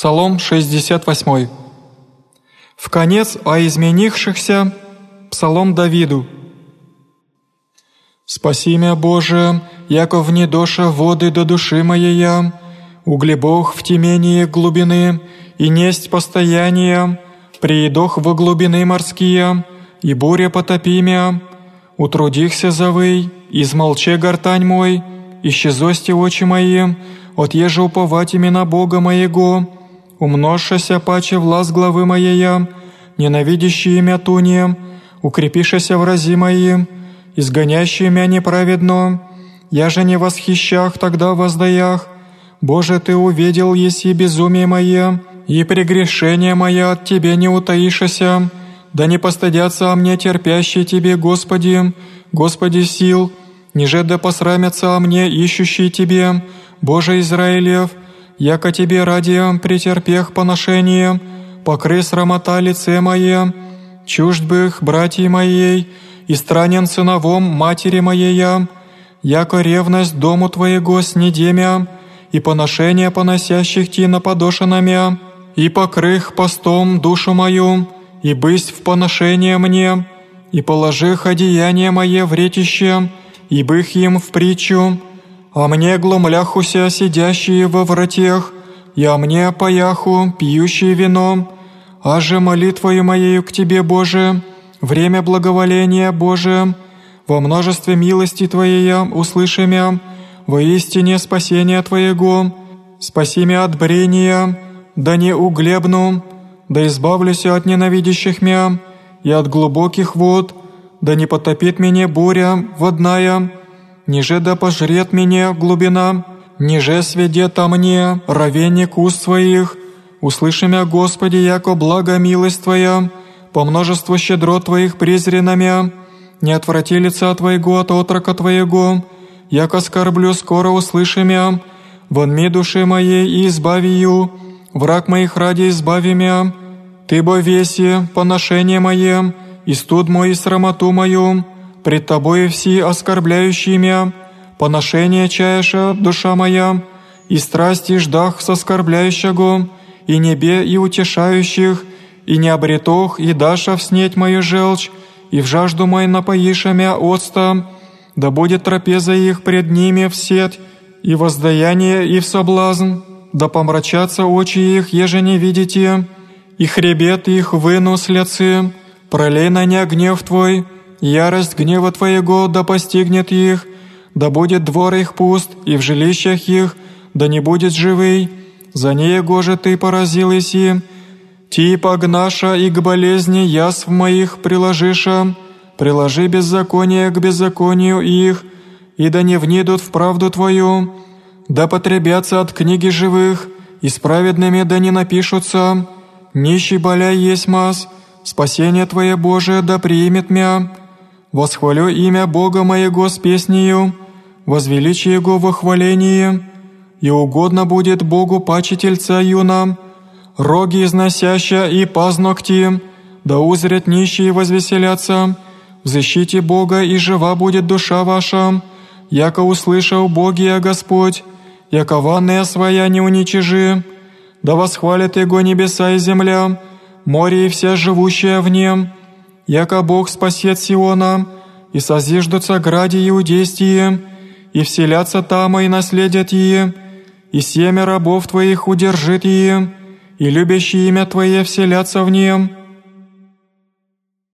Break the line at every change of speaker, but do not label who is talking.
Псалом 68. В конец о изменившихся Псалом Давиду. «Спаси меня, Боже, яко в недоша воды до души моей, углебох в темение глубины, и несть постояние, приедох во глубины морские, и буря потопи мя, утрудихся завый, измолче гортань мой, исчезости очи мои, отъеже уповать имена Бога моего, умножшася паче власть главы моея, ненавидящие имя туния, укрепишася в рази мои, изгонящие меня неправедно, я же не восхищах тогда воздаях, Боже, Ты увидел, еси безумие мое, и прегрешение мое от Тебе не утаишася, да не постыдятся о мне терпящие Тебе, Господи, Господи сил, ниже да посрамятся о мне ищущие Тебе, Боже Израилев, яко Тебе ради претерпех поношение, покры срамота лице мое, чужд бы их братьей моей, и странен сыновом матери моей, яко ревность дому Твоего снедемя, и поношение поносящих Ти наподошенами, и покрых постом душу мою, и бысть в поношение мне, и положи одеяние мое в ретище, и бых им в притчу, а мне глумляхуся сидящие во вратех, а мне паяху, пьющие вино, а же молитвою моею к Тебе, Боже, время благоволения, Боже, во множестве милости Твоей услыши мя, воистине спасения Твоего, спаси мя от брения, да не углебну, да избавлюсь от ненавидящих мя, и от глубоких вод, да не потопит меня буря водная, ниже да пожрет меня глубина, ниже сведет о мне ровенник уст своих, услыши Господи, яко благо милость Твоя, по множеству щедрот Твоих презренными, не отврати лица Твоего от отрока Твоего, яко скорблю скоро услыши мя, вонми души моей и избави ее, враг моих ради избави мя, Ты бо веси, поношение мое, и студ мой и срамоту мою, пред Тобою все оскорбляющие меня, поношение чаеша душа моя, и страсти ждах с оскорбляющего, и небе и утешающих, и не обретох, и даша в снеть мою желчь, и в жажду мой напоиша мя отста, да будет трапеза их пред ними в сеть, и воздаяние, и в соблазн, да помрачатся очи их, еже не видите, и хребет их выну с лицы, пролей на ня гнев Твой, Ярость гнева Твоего да постигнет их, да будет двор их пуст, и в жилищах их, да не будет живый. За него же Ты поразил иси, Ти погнаша и к болезни язв моих приложиша, приложи беззаконие к беззаконию их, и да не внидут в правду Твою, да потребятся от книги живых, и с праведными да не напишутся, нищий боля есть мас, спасение Твое Божие да примет мя, Восхвалю имя Бога моего с песнею, возвеличи Его во хвалении, и угодно будет Богу паче тельца юна, роги износяща и пазногти, да узрят нищие возвеселятся, в защите Бога и жива будет душа ваша, яко услышал Боги, Господь, яко ванная своя не уничижи, да восхвалят Его небеса и земля, море и вся живущая в нем, яко Бог спасет Сиона, и созиждутся гради иудейские, и вселятся там и наследят ие, и семя рабов Твоих удержит ие, и любящие имя Твое вселятся в нем,